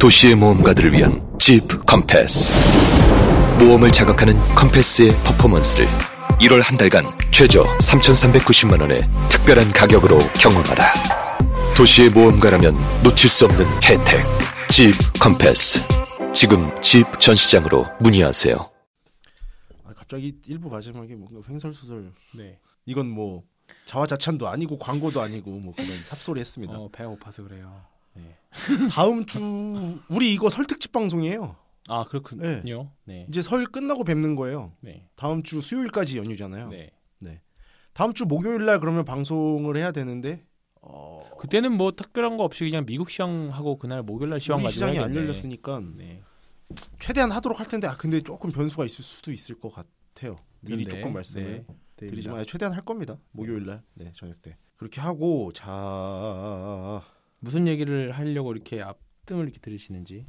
도시의 모험가들을 위한 Jeep Compass. 모험을 자극하는 Compass의 퍼포먼스를 1월 한 달간 최저 3,390만 원의 특별한 가격으로 경험하라. 도시의 모험가라면 놓칠 수 없는 혜택. Jeep Compass. 지금 Jeep 전시장으로 문의하세요. 아, 갑자기 1부 마지막에 뭔가 횡설수설. 네. 이건 뭐 자화자찬도 아니고 광고도 아니고 뭐 그런 삽소리 했습니다. 어, 배가 고파서 그래요. 네. 다음 주 우리 이거 설 특집 방송이에요. 아 그렇군요. 네. 이제 설 끝나고 뵙는 거예요. 네. 다음 주 수요일까지 연휴잖아요. 네. 다음 주 목요일 날 그러면 방송을 해야 되는데 어, 그때는 뭐 특별한 거 없이 그냥 미국 시황하고 그날 목요일 날 우리 가지고 시장이 안. 열렸으니까 네. 최대한 하도록 할 텐데 아 근데 조금 변수가 있을 수도 있을 것 같아요. 미리 그런데, 조금 말씀을 네. 드리지만 아니, 최대한 할 겁니다. 목요일 날, 네 저녁 때 그렇게 하고 자 무슨 얘기를 하려고 이렇게 앞뜸을 이렇게 들으시는지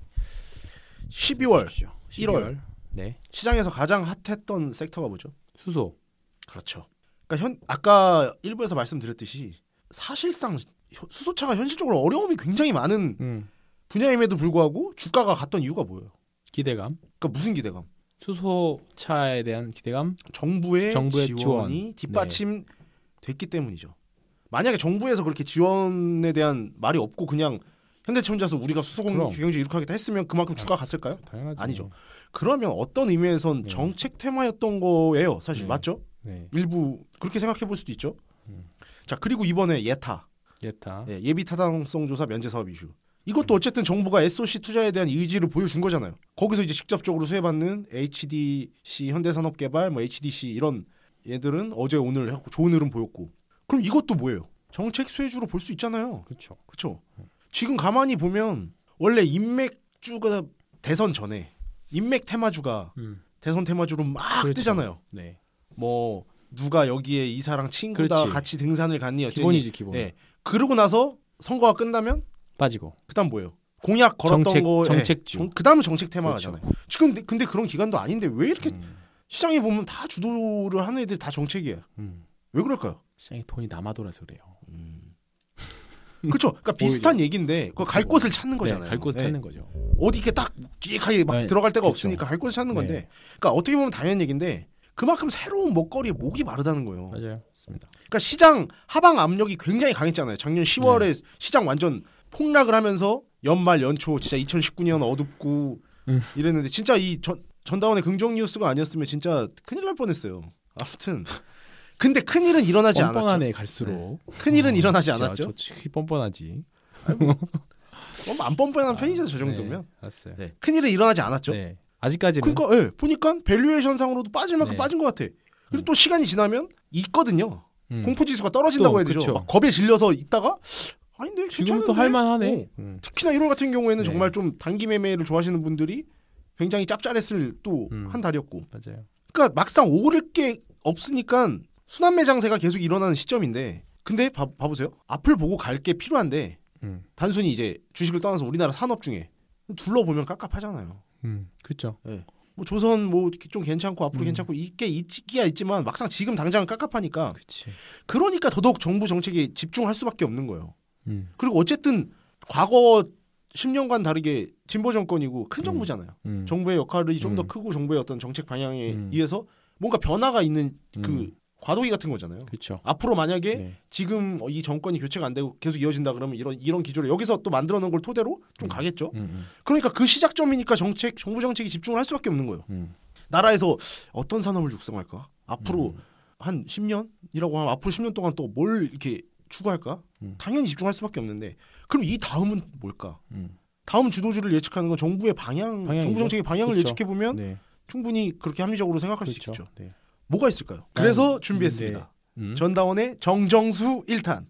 12월 주십시오. 1월. 네. 시장에서 가장 핫했던 섹터가 뭐죠? 수소. 그렇죠. 그러니까 현 아까 일부에서 말씀드렸듯이 사실상 현- 수소차가 현실적으로 어려움이 굉장히 많은 음. 분야임에도 불구하고 주가가 갔던 이유가 뭐예요? 기대감. 그러니까 무슨 기대감? 수소차에 대한 기대감. 정부의, 정부의 지원이 지원. 네. 뒷받침 됐기 때문이죠. 만약에 정부에서 그렇게 지원에 대한 말이 없고 그냥 현대차 혼자서 우리가 수소공 그럼. 경제 이룩하겠다 했으면 그만큼 주가 갔을까요? 당연하죠. 아니죠. 그러면 어떤 의미에선 네. 정책 테마였던 거예요. 사실 네. 맞죠? 네. 일부 그렇게 생각해 볼 수도 있죠. 음. 자 그리고 이번에 예타 예타. 예, 예비 타당성 조사 면제 사업 이슈. 음. 이것도 어쨌든 정부가 SOC 투자에 대한 의지를 보여준 거잖아요. 거기서 이제 직접적으로 수혜받는 HDC 현대산업개발, 뭐 HDC 이런 얘들은 어제 오늘 좋은 흐름 보였고. 그럼 이것도 뭐예요? 정책 수혜주로 볼 수 있잖아요. 그렇죠. 그렇죠? 지금 가만히 보면 원래 인맥주가 대선 전에 인맥 테마주가 음. 대선 테마주로 막 그렇죠. 뜨잖아요. 네. 뭐 누가 여기에 이사랑 친구다 그렇지. 같이 등산을 갔니 어쩌니. 기본이지 기본. 예. 그러고 나서 선거가 끝나면 빠지고. 그다음 뭐예요? 공약 걸었던 정책- 거 정책주. 정, 그다음은 정책 그렇죠. 테마잖아요. 지금 근데, 근데 그런 기간도 아닌데 왜 이렇게 음. 시장에 보면 다 주도를 하는 애들 다 정책이에요. 음. 왜 그럴까요? 시장에 돈이 남아 돌아서 그래요. 그렇죠. 그러니까 비슷한 얘기인데 그갈 곳을 찾는 거잖아요. 네, 갈 곳을 네. 찾는 거죠. 어디 이렇게 딱 찌익하게 막 네, 들어갈 데가 그렇죠. 없으니까 갈 곳을 찾는 건데 네. 그러니까 어떻게 보면 당연한 얘기인데 그만큼 새로운 먹거리에 목이 마르다는 거예요. 맞아요. 맞습니다. 그러니까 시장 하방 압력이 굉장히 강했잖아요. 작년 10월에 네. 시장 완전 폭락을 하면서 연말 연초 진짜 2019년 어둡고 음. 이랬는데 진짜 이 전, 전다원의 긍정 뉴스가 아니었으면 진짜 큰일 날 뻔했어요. 아무튼 근데 큰 일은 일어나지 않았죠. 뻔뻔하네 갈수록. 큰 일은 어, 일어나지 않았죠. 좋지, 뻔뻔하지. 뭐안 뻔뻔한 편이죠 저 정도면. 네, 알았어요. 네. 큰 일은 일어나지 않았죠. 네. 아직까지는 그러니까 예, 보니까 valuation 상으로도 빠질 만큼 네. 빠진 것 같아. 그리고 음. 또 시간이 지나면 있거든요. 음. 공포 지수가 떨어진다고 또, 해야 되죠. 막 겁에 질려서 있다가 아닌데 지금은 또? 할만하네. 어. 음. 특히나 1월 같은 경우에는 네. 정말 좀 단기 매매를 좋아하시는 분들이 굉장히 짭짤했을 또 음. 한 달이었고. 맞아요. 그러니까 막상 오를 게 없으니까 순환매 장세가 계속 일어나는 시점인데 근데 봐, 봐보세요. 앞을 보고 갈 게 필요한데 음. 단순히 이제 주식을 떠나서 우리나라 산업 중에 둘러보면 깝깝하잖아요. 음. 그렇죠. 뭐 조선 뭐 좀 괜찮고 앞으로 음. 괜찮고 있게 있기야 있지만 막상 지금 당장은 깝깝하니까 그렇지. 그러니까 더더욱 정부 정책에 집중할 수밖에 없는 거예요. 음. 그리고 어쨌든 과거 10년간 다르게 진보 정권이고 큰 정부잖아요. 음. 정부의 역할이 좀더 음. 크고 정부의 어떤 정책 방향에 음. 의해서 뭔가 변화가 있는 그 음. 과도기 같은 거잖아요. 그렇죠. 앞으로 만약에 네. 지금 이 정권이 교체가 안 되고 계속 이어진다 그러면 이런 이런 기조를 여기서 또 만들어 놓은 걸 토대로 좀 음. 가겠죠. 음. 음. 그러니까 그 시작점이니까 정책 정부 정책이 집중을 할 수밖에 없는 거예요. 음. 나라에서 어떤 산업을 육성할까? 앞으로 음. 한 10년이라고 하면 앞으로 10년 동안 또 뭘 이렇게 추구할까? 음. 당연히 집중할 수밖에 없는데 그럼 이 다음은 뭘까? 음. 다음 주도주를 예측하는 건 정부의 방향, 방향이죠. 정부 정책의 방향을 그쵸. 예측해 보면 네. 충분히 그렇게 합리적으로 생각할 수 그렇죠. 있겠죠. 네. 뭐가 있을까요? 그래서 음, 준비했습니다. 음. 전다원의 정정수 1탄.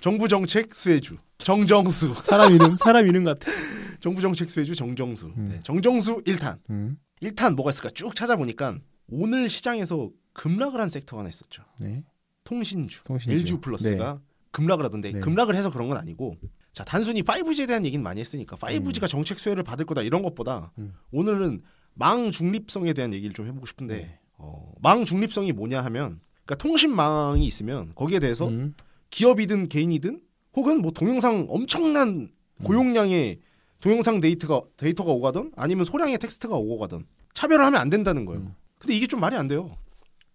정부 정책 수혜주. 정정수. 사람 이름 사람 이름 같아. 정부 정책 수혜주 정정수. 음. 네, 정정수 1탄. 음. 1탄 뭐가 있을까? 쭉 찾아보니까 오늘 시장에서 급락을 한 섹터가 하나 있었죠. 네. 통신주, 통신주. LG 플러스가 급락을 하던데 네. 급락을 해서 그런 건 아니고 자 단순히 5G에 대한 얘기는 많이 했으니까 5G가 정책 수혜를 받을 거다 이런 것보다 음. 오늘은 망 중립성에 대한 얘기를 좀 해보고 싶은데 네. 어, 망 중립성이 뭐냐 하면 그러니까 통신망이 있으면 거기에 대해서 음. 기업이든 개인이든 혹은 뭐 동영상 엄청난 고용량의 동영상 데이터가 데이터가 오가든 아니면 소량의 텍스트가 오고 가든 차별을 하면 안 된다는 거예요. 음. 근데 이게 좀 말이 안 돼요.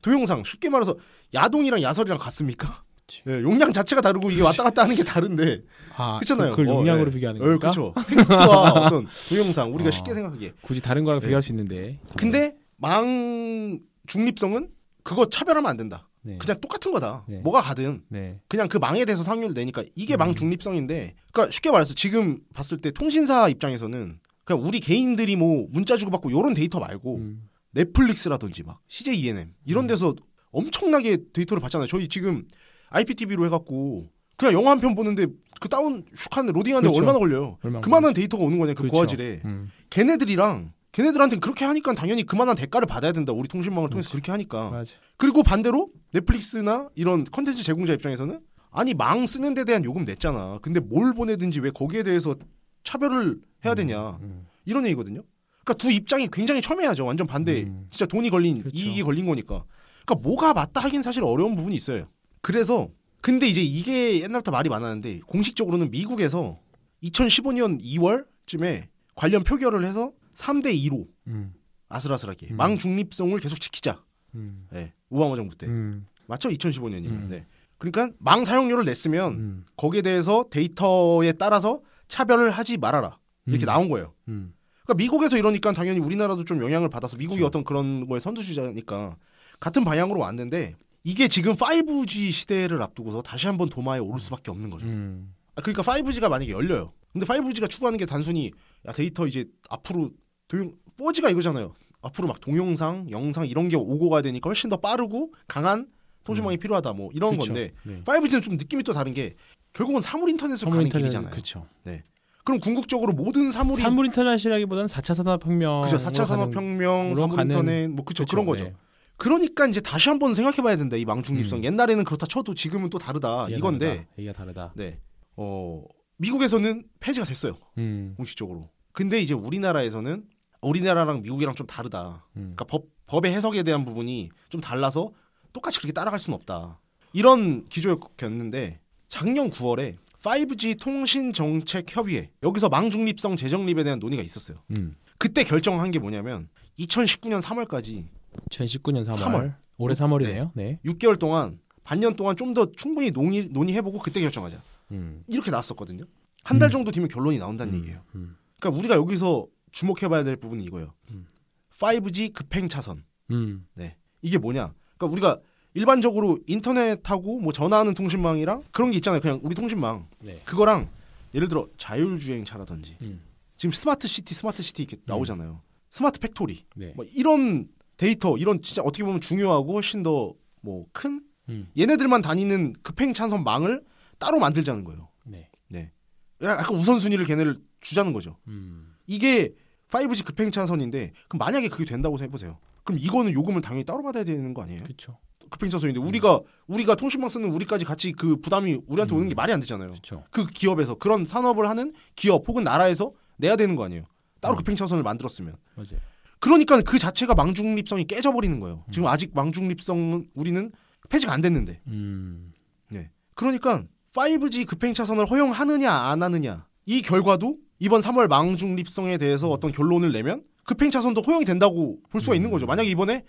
동영상 쉽게 말해서 야동이랑 야설이랑 같습니까? 예, 용량 자체가 다르고 이게 왔다 갔다 하는 게 다른데 아, 그렇잖아요. 그걸 어, 용량으로 예. 비교하는 어, 거니까. 그렇죠. 텍스트와 어떤 동영상 우리가 어. 쉽게 생각하기에. 굳이 다른 거랑 네. 비교할 수 있는데. 근데 망 중립성은 그거 차별하면 안 된다. 네. 그냥 똑같은 거다. 네. 뭐가 가든 네. 그냥 그 망에 대해서 상률을 내니까 이게 음. 망 중립성인데 그러니까 쉽게 말해서 지금 봤을 때 통신사 입장에서는 그냥 우리 개인들이 뭐 문자 주고받고 요런 데이터 말고 음. 넷플릭스라든지 막 CJ ENM 이런 음. 데서 엄청나게 데이터를 받잖아요. 저희 지금 IPTV로 해갖고 그냥 영화 한 편 보는데 그 다운 슉한 로딩하는데 그렇죠. 얼마나 걸려요? 얼마나 그만한 데이터가 오는 거냐 그 그렇죠. 고화질에 음. 걔네들이랑 걔네들한테 그렇게 하니까 당연히 그만한 대가를 받아야 된다. 우리 통신망을 통해서. 그렇게 하니까 맞아. 그리고 반대로 넷플릭스나 이런 컨텐츠 제공자 입장에서는 아니 망 쓰는 데 대한 요금 냈잖아. 근데 뭘 보내든지 왜 거기에 대해서 차별을 해야 되냐. 음. 이런 얘기거든요. 그러니까 두 입장이 굉장히 첨예하죠. 완전 반대. 음. 진짜 돈이 걸린 그렇죠. 이익이 걸린 거니까. 그러니까 뭐가 맞다 하긴 사실 어려운 부분이 있어요. 그래서 근데 이제 이게 옛날부터 말이 많았는데 공식적으로는 미국에서 2015년 2월쯤에 관련 표결을 해서 3대 2로 음. 아슬아슬하게 음. 망 중립성을 계속 지키자. 음. 예. 오바마 정부 때. 음. 맞죠? 2015년이면. 음. 네. 그러니까 망 사용료를 냈으면 음. 거기에 대해서 데이터에 따라서 차별을 하지 말아라. 이렇게 음. 나온 거예요. 음. 그러니까 미국에서 이러니까 당연히 우리나라도 좀 영향을 받아서 미국이 그렇죠. 어떤 그런 거에 선두주자니까 같은 방향으로 왔는데 이게 지금 5G 시대를 앞두고서 다시 한번 도마에 오를 수밖에 없는 거죠. 음. 아, 그러니까 5G가 만약에 열려요. 근데 5G가 추구하는 게 단순히 야 데이터 이제 앞으로 도용 4G가 이거잖아요. 앞으로 막 동영상, 영상 이런 게 오고 가야 되니까 훨씬 더 빠르고 강한 통신망이 필요하다 뭐 이런 그렇죠. 건데 네. 5G는 좀 느낌이 또 다른 게 결국은 사물 인터넷으로 사물 가는 인터넷 길이잖아요. 그렇죠. 그럼 궁극적으로 모든 사물이 사물 인터넷이라기보다는 4차 산업 혁명. 그죠 4차 산업 혁명, 으로 사물 가는- 인터넷 뭐 그쵸 그런 거죠. 네. 그러니까 이제 다시 한번 생각해 봐야 된다 이 망중립성. 음. 옛날에는 그렇다 쳐도 지금은 또 다르다 이건데. 얘기가 다르다. 네. 어 미국에서는 폐지가 됐어요 음. 공식적으로. 근데 이제 우리나라에서는 우리나라랑 미국이랑 좀 다르다. 음. 그러니까 법 법의 해석에 대한 부분이 좀 달라서 똑같이 그렇게 따라갈 수는 없다. 이런 기조였는데 작년 9월에 5G 통신 정책 협의회 여기서 망중립성 재정립에 대한 논의가 있었어요. 음. 그때 결정한 게 뭐냐면 2019년 3월까지 2019년 3월. 3월. 올해 3월이네요. 네. 6개월 동안 반년 동안 좀 더 충분히 논의 논의해보고 그때 결정하자. 음. 이렇게 나왔었거든요. 한달 음. 정도 뒤면 결론이 나온다는 음. 얘기예요. 음. 그러니까 우리가 여기서 주목해봐야 될 부분이 이거예요. 음. 5G 급행 차선. 음. 네. 이게 뭐냐? 그러니까 우리가 일반적으로 인터넷하고 뭐 전화하는 통신망이랑 그런 게 있잖아요. 그냥 우리 통신망. 네. 그거랑 예를 들어 자율주행차라든지 음. 지금 smart city, smart city 이렇게 나오잖아요. smart factory. 네. 뭐 이런 데이터, 이런 진짜 어떻게 보면 중요하고 훨씬 더 뭐큰 음. 얘네들만 다니는 급행 차선 망을 따로 만들자는 거예요. 네. 약간 우선순위를 걔네를 주자는 거죠. 음. 이게 5G 급행 차선인데 그럼 만약에 그게 된다고 해보세요. 그럼 이거는 요금을 당연히 따로 받아야 되는 거 아니에요? 그렇죠. 급행 차선인데 우리가 우리가 통신망 쓰는 우리까지 같이 그 부담이 우리한테 오는 게 음. 말이 안 되잖아요. 그렇죠. 그 기업에서 그런 산업을 하는 기업 혹은 나라에서 내야 되는 거 아니에요. 따로 음. 급행 차선을 만들었으면. 맞아요. 그러니까 그 자체가 망중립성이 깨져버리는 거예요. 음. 지금 아직 망중립성은 우리는 폐지가 안 됐는데. 음. 그러니까 5G 급행 차선을 허용하느냐 안 하느냐 이 결과도 이번 3월 망중립성에 대해서 어떤 결론을 내면 급행 차선도 허용이 된다고 볼 수가 있는 거죠. 만약에 이번에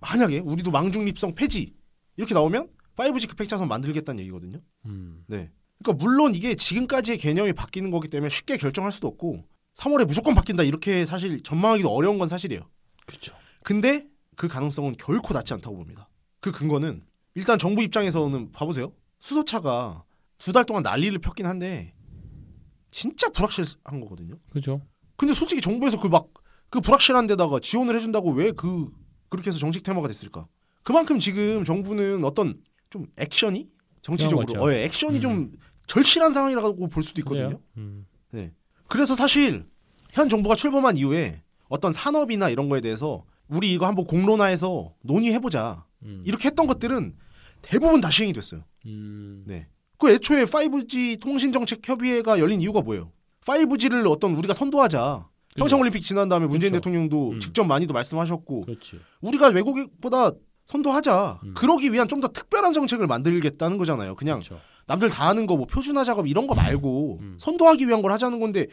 만약에 우리도 망중립성 폐지 이렇게 나오면 5G 급행 차선 만들겠다는 얘기거든요. 음. 네. 그러니까 물론 이게 지금까지의 개념이 바뀌는 거기 때문에 쉽게 결정할 수도 없고 3월에 무조건 바뀐다 이렇게 사실 전망하기도 어려운 건 사실이에요. 그렇죠. 근데 그 가능성은 결코 낮지 않다고 봅니다. 그 근거는 일단 정부 입장에서는 봐보세요. 수소차가 두 달 동안 난리를 폈긴 한데 진짜 불확실한 거거든요. 그렇죠. 근데 솔직히 정부에서 그 막그 불확실한 데다가 지원을 해준다고 왜 그 그렇게 해서 정책 테마가 됐을까? 그만큼 지금 정부는 어떤 좀 액션이 정치적으로. 어, 예, 액션이 음. 좀 절실한 상황이라고 볼 수도 있거든요. 음. 그래서 사실 현 정부가 출범한 이후에 어떤 산업이나 이런 거에 대해서 우리 이거 한번 공론화해서 논의해보자 음. 이렇게 했던 것들은 대부분 다 시행이 됐어요. 음. 네. 그 애초에 5G 통신정책협의회가 열린 이유가 뭐예요? 5G를 어떤 우리가 선도하자. 그죠. 평창올림픽 지난 다음에 문재인 그렇죠. 대통령도 음. 직접 많이도 말씀하셨고 그렇지. 우리가 외국보다 선도하자. 음. 그러기 위한 좀 더 특별한 정책을 만들겠다는 거잖아요. 그냥 그렇죠. 남들 다 하는 거 뭐 표준화 작업 이런 거 말고 음. 선도하기 위한 걸 하자는 건데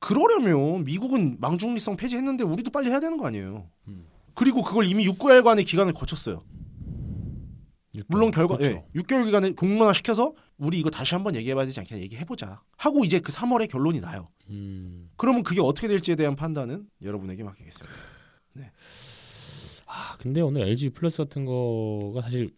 그러려면 미국은 망중립성 폐지했는데 우리도 빨리 해야 되는 거 아니에요. 음. 그리고 그걸 이미 6개월간의 기간을 거쳤어요. 물론 결과 그렇죠. 예, 6개월 기간에 공론화 시켜서 우리 이거 다시 한번 얘기해봐야 되지 않겠냐 얘기해보자 하고 이제 그 3월에 결론이 나요. 음. 그러면 그게 어떻게 될지에 대한 판단은 여러분에게 맡기겠습니다. 아 근데 오늘 LG U 플러스 같은 거가 사실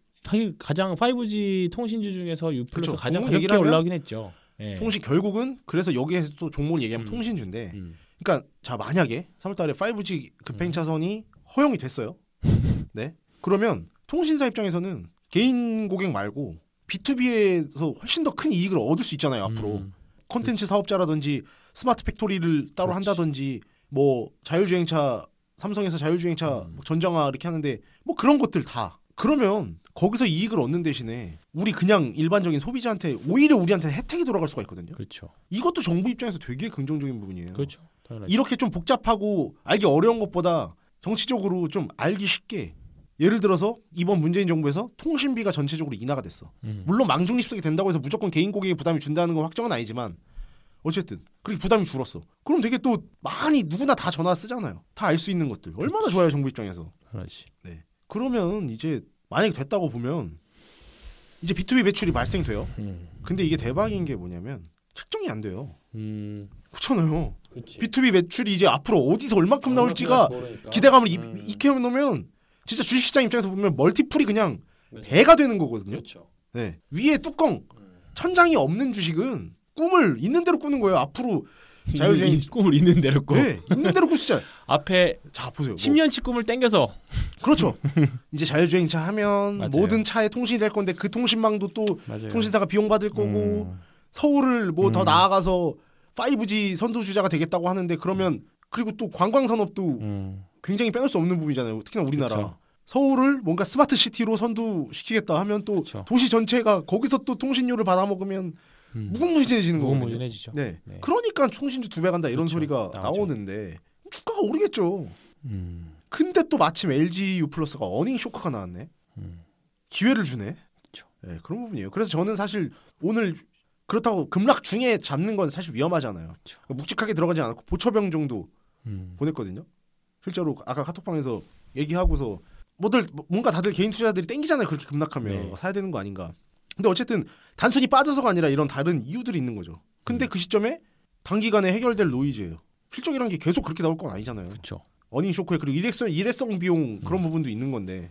가장 5G 통신주 중에서 U 플러스 그쵸. 가장 가볍게 올라가긴 했죠. 예. 통신 결국은 그래서 여기에서 또 종목을 얘기하면 음. 통신주인데 음. 그러니까 자 만약에 3월달에 5G 급행 차선이 허용이 됐어요. 네. 그러면 통신사 입장에서는 개인 고객 말고 B2B에서 훨씬 더 큰 이익을 얻을 수 있잖아요. 앞으로 음. 콘텐츠 사업자라든지 smart factory를 따로 그렇지. 한다든지 뭐 자율주행차 삼성에서 자율주행차 음. 뭐 전장화 이렇게 하는데 뭐 그런 것들 다 그러면 거기서 이익을 얻는 대신에 우리 그냥 일반적인 소비자한테 오히려 우리한테 혜택이 돌아갈 수가 있거든요. 그렇죠. 이것도 정부 입장에서 되게 긍정적인 부분이에요. 그렇죠. 당연하죠. 이렇게 좀 복잡하고 알기 어려운 것보다 정치적으로 좀 알기 쉽게 예를 들어서 이번 문재인 정부에서 통신비가 전체적으로 인하가 됐어. 음. 물론 망중립석이 된다고 해서 무조건 개인 고객에 부담이 준다는 건 확정은 아니지만 어쨌든 그렇게 부담이 줄었어. 그럼 되게 또 많이 누구나 다 전화 쓰잖아요. 다 알 수 있는 것들 얼마나 좋아요 정부 입장에서. 당연하지. 그러면 이제 만약에 됐다고 보면 이제 B2B 매출이 발생돼요. 음. 근데 이게 대박인 게 뭐냐면 측정이 안 돼요. 음. 그렇잖아요. 그렇지. B2B 매출이 이제 앞으로 어디서 얼마큼 나올지가 기대감을 입, 음. 익혀 놓으면 진짜 주식시장 입장에서 보면 멀티플이 그냥 그렇죠. 배가 되는 거거든요. 그렇죠. 네. 위에 뚜껑 천장이 없는 주식은 꿈을 있는 대로 꾸는 거예요. 앞으로 이 꿈을 있는 대로 꿔. 네, 있는 대로 꾸시자. 앞에 자 보세요. 뭐. 10년치 꿈을 땡겨서 그렇죠. 이제 자율주행차 하면 맞아요. 모든 차에 통신이 될 건데 그 통신망도 또 맞아요. 통신사가 비용 받을 거고 음. 서울을 뭐더 음. 나아가서 5G 선두 주자가 되겠다고 하는데 그러면 그리고 또 관광 산업도 음. 굉장히 빼놓을 수 없는 부분이잖아요. 특히나 우리나라. 그렇죠. 서울을 뭔가 스마트 시티로 선두시키겠다 하면 또 그렇죠. 도시 전체가 거기서 또 통신료를 받아먹으면 음. 무궁무진해지는 거거든요. 무궁무진해지죠. 네. 네. 그러니까 통신주 두 배 간다 이런 그렇죠. 소리가 나오죠. 나오는데 주가가 오르겠죠. 음. 근데 또 마침 LG U 플러스가 어닝 쇼크가 나왔네. 음. 기회를 주네. 그렇죠. 네, 그런 부분이에요. 그래서 저는 사실 오늘 그렇다고 급락 중에 잡는 건 사실 위험하잖아요. 그렇죠. 묵직하게 들어가지 않고 보초병 정도 음. 보냈거든요. 실제로 아까 카톡방에서 얘기하고서 뭐들 뭔가 다들 개인 투자자들이 땡기잖아요. 그렇게 급락하면 네. 사야 되는 거 아닌가. 근데 어쨌든 단순히 빠져서가 아니라 이런 다른 이유들이 있는 거죠. 근데 음. 그 시점에 단기간에 해결될 노이즈예요. 실적이란 게 계속 그렇게 나올 건 아니잖아요. 그렇죠. 어닝 쇼크에 그리고 일회성 일회성 비용 그런 부분도 있는 건데.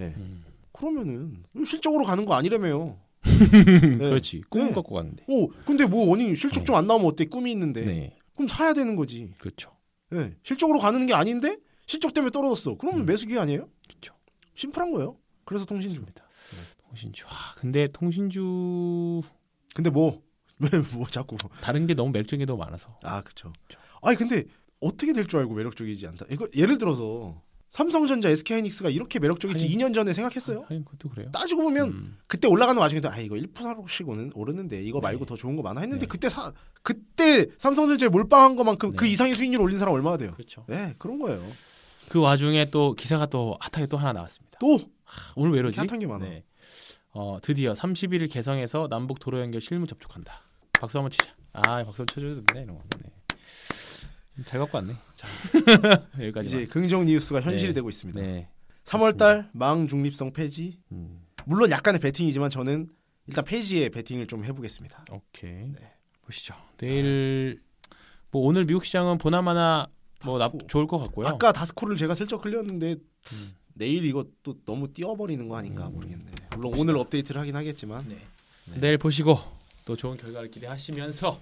예. 음. 그러면은 실적으로 가는 거 아니라며요. 네. 그렇지. 꿈을 네. 갖고 갔는데. 오, 근데 뭐 어닝 실적 좀 안 나오면 어때? 꿈이 있는데. 네. 그럼 사야 되는 거지. 그렇죠. 예. 실적으로 가는 게 아닌데 실적 때문에 떨어졌어. 그러면 음. 매수 기회 아니에요? 그렇죠. 심플한 거예요. 그래서 통신주. 맞습니다. 통신주. 아, 근데 통신주 근데 뭐 왜뭐 자꾸 다른 게 너무 매력적인 게 너무 많아서. 아 그쵸. 아니 근데 어떻게 될 줄 알고 매력적이지 않다. 이거 예를 들어서 삼성전자, SK하이닉스가 이렇게 매력적인지 아니, 2년 전에 생각했어요. 하긴 그것도 그래요. 따지고 보면 음. 그때 올라가는 와중에도 아 이거 1%씩 오는 오르는데 이거 말고 네. 더 좋은 거 많아 했는데 네. 그때 사 그때 삼성전자에 몰빵한 것만큼 그 네. 이상의 수익률 올린 사람 얼마나 돼요? 그렇죠. 네 그런 거예요. 그 와중에 또 기사가 또 핫하게 또 하나 나왔습니다. 또 하, 오늘 왜 이러지? 핫한 게 많아. 네. 어, 드디어 31일 개성에서 남북 도로 연결 실무 접촉한다. 박수 한번 치자. 아, 박수 쳐줘야 된다 이런 거. 네. 잘 갖고 왔네. 자, 여기까지. 이제 긍정 뉴스가 현실이 네. 되고 있습니다. 네. 3월달 망 중립성 폐지. 음, 물론 약간의 베팅이지만 저는 일단 폐지에 베팅을 좀 해보겠습니다. 오케이. 네. 보시죠. 내일 뭐 오늘 미국 시장은 보나마나 뭐 나. 좋을 것 같고요. 아까 다스코를 제가 슬쩍 흘렸는데 음. 내일 이것도 너무 띄워버리는 거 아닌가 음. 모르겠네. 물론 오늘 업데이트를 하긴 하겠지만 네. 내일 보시고 또 좋은 결과를 기대하시면서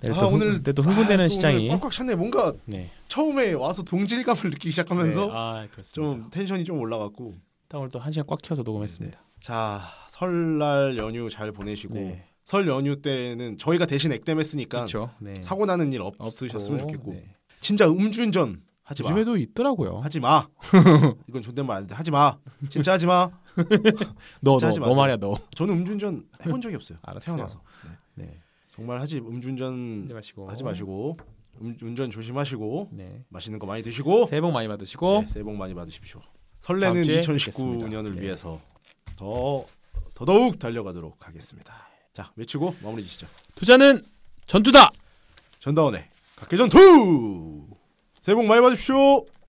내일 아, 또 오늘 오늘 또 흥분되는 아, 또 시장이 꽉꽉 찼네. 뭔가 네. 처음에 와서 동질감을 느끼기 시작하면서 네. 아. 좀 텐션이 좀 올라갔고 딱 오늘 또한 시간 꽉 켜서 녹음했습니다. 자 설날 연휴 잘 보내시고 네. 설 연휴 때는 저희가 대신 액땜 했으니까 그렇죠. 네. 사고 나는 일 없고, 없으셨으면 좋겠고 네. 진짜 음주운전 하지 마. 요즘에도 있더라고요. 하지 마. 이건 존댓말 아닌데 하지 마. 진짜 하지 마. 너, 너, 하지 너. 말이야 너. 저는 음주운전 해본 적이 없어요. 알았어요. 태어나서. 네. 네. 정말 하지 음주운전 하지 마시고. 하지 마시고 음, 운전 조심하시고 네. 맛있는 거 많이 드시고 새해 복 많이 받으시고 네, 새해 복 많이 받으십시오. 설레는 다음 주에 2019년을 뵙겠습니다. 네. 위해서 더 더더욱 달려가도록 하겠습니다. 자 외치고 마무리 지시죠. 투자는 전투다. 전다원의 각계전투 새해 복 많이 받으십시오.